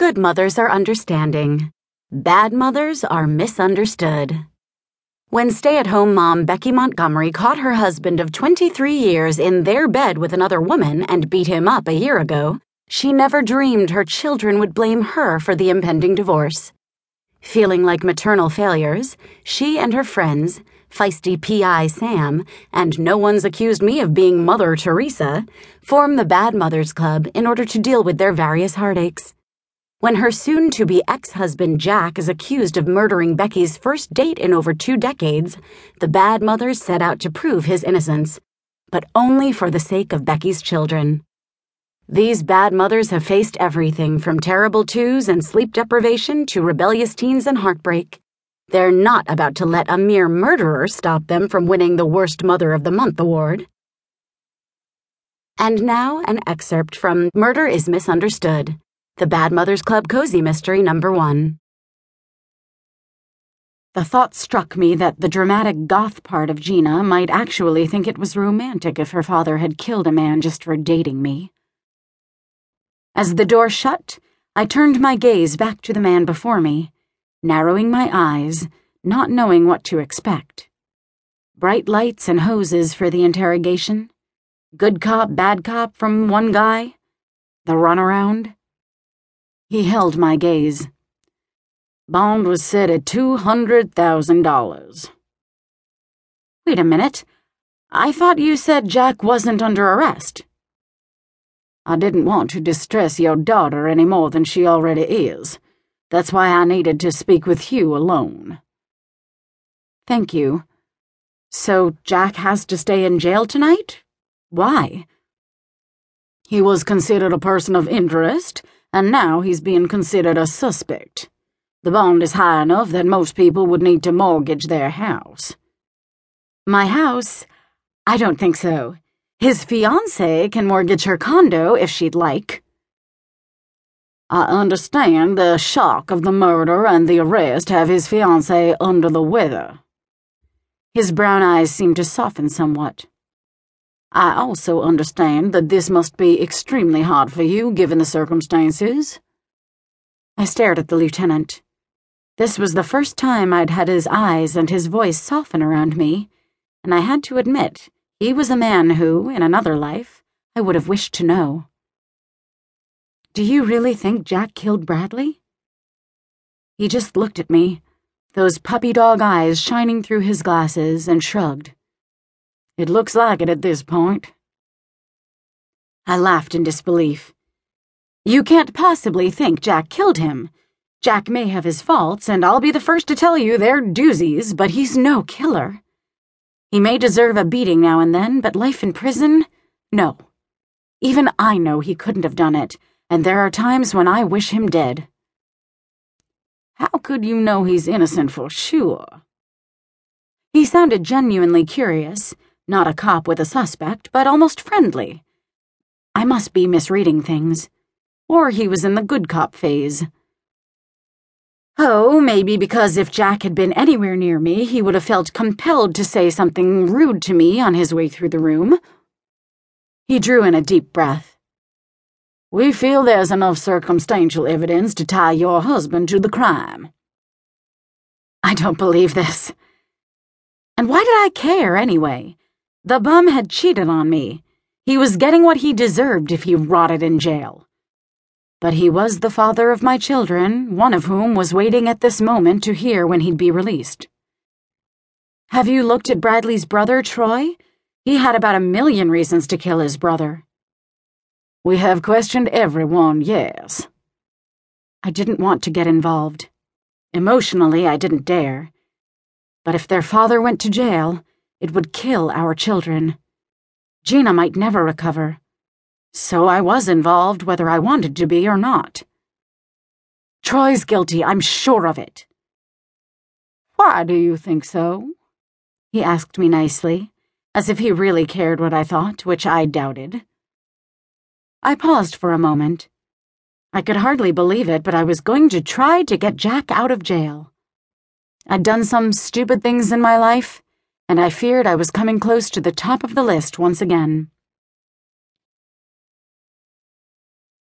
Good mothers are understanding. Bad mothers are misunderstood. When stay at home mom Becky Montgomery caught her husband of 23 years in their bed with another woman and beat him up a year ago, she never dreamed her children would blame her for the impending divorce. Feeling like maternal failures, she and her friends, feisty PI Sam, and no one's accused me of being Mother Teresa, form the Bad Mothers Club in order to deal with their various heartaches. When her soon to be ex husband Jack is accused of murdering Becky's first date in over two decades, the bad mothers set out to prove his innocence, but only for the sake of Becky's children. These bad mothers have faced everything from terrible twos and sleep deprivation to rebellious teens and heartbreak. They're not about to let a mere murderer stop them from winning the Worst Mother of the Month award. And now, an excerpt from Murder is Misunderstood the Bad Mothers Club Cozy Mystery Number One. The thought struck me that the dramatic goth part of Gina might actually think it was romantic if her father had killed a man just for dating me. As the door shut, I turned my gaze back to the man before me, narrowing my eyes, not knowing what to expect. Bright lights and hoses for the interrogation. Good cop, bad cop from one guy. The runaround. He held my gaze. Bond was set at $200,000. Wait a minute. I thought you said Jack wasn't under arrest. I didn't want to distress your daughter any more than she already is. That's why I needed to speak with you alone. Thank you. So Jack has to stay in jail tonight? Why? He was considered a person of interest and now he's being considered a suspect. The bond is high enough that most people would need to mortgage their house. My house? I don't think so. His fiancée can mortgage her condo if she'd like. I understand the shock of the murder and the arrest have his fiancée under the weather. His brown eyes seemed to soften somewhat. I also understand that this must be extremely hard for you given the circumstances. I stared at the lieutenant. This was the first time I'd had his eyes and his voice soften around me, and I had to admit he was a man who, in another life, I would have wished to know. Do you really think Jack killed Bradley? He just looked at me, those puppy dog eyes shining through his glasses, and shrugged. It looks like it at this point. I laughed in disbelief. You can't possibly think Jack killed him. Jack may have his faults, and I'll be the first to tell you they're doozies, but he's no killer. He may deserve a beating now and then, but life in prison? No. Even I know he couldn't have done it, and there are times when I wish him dead. How could you know he's innocent for sure? He sounded genuinely curious not a cop with a suspect, but almost friendly. I must be misreading things. Or he was in the good cop phase. Oh, maybe because if Jack had been anywhere near me, he would have felt compelled to say something rude to me on his way through the room. He drew in a deep breath. We feel there's enough circumstantial evidence to tie your husband to the crime. I don't believe this. And why did I care, anyway? The bum had cheated on me. He was getting what he deserved if he rotted in jail. But he was the father of my children, one of whom was waiting at this moment to hear when he'd be released. Have you looked at Bradley's brother, Troy? He had about a million reasons to kill his brother. We have questioned everyone, yes. I didn't want to get involved. Emotionally, I didn't dare. But if their father went to jail, it would kill our children. Gina might never recover. So I was involved whether I wanted to be or not. Troy's guilty, I'm sure of it. Why do you think so? He asked me nicely, as if he really cared what I thought, which I doubted. I paused for a moment. I could hardly believe it, but I was going to try to get Jack out of jail. I'd done some stupid things in my life and I feared I was coming close to the top of the list once again.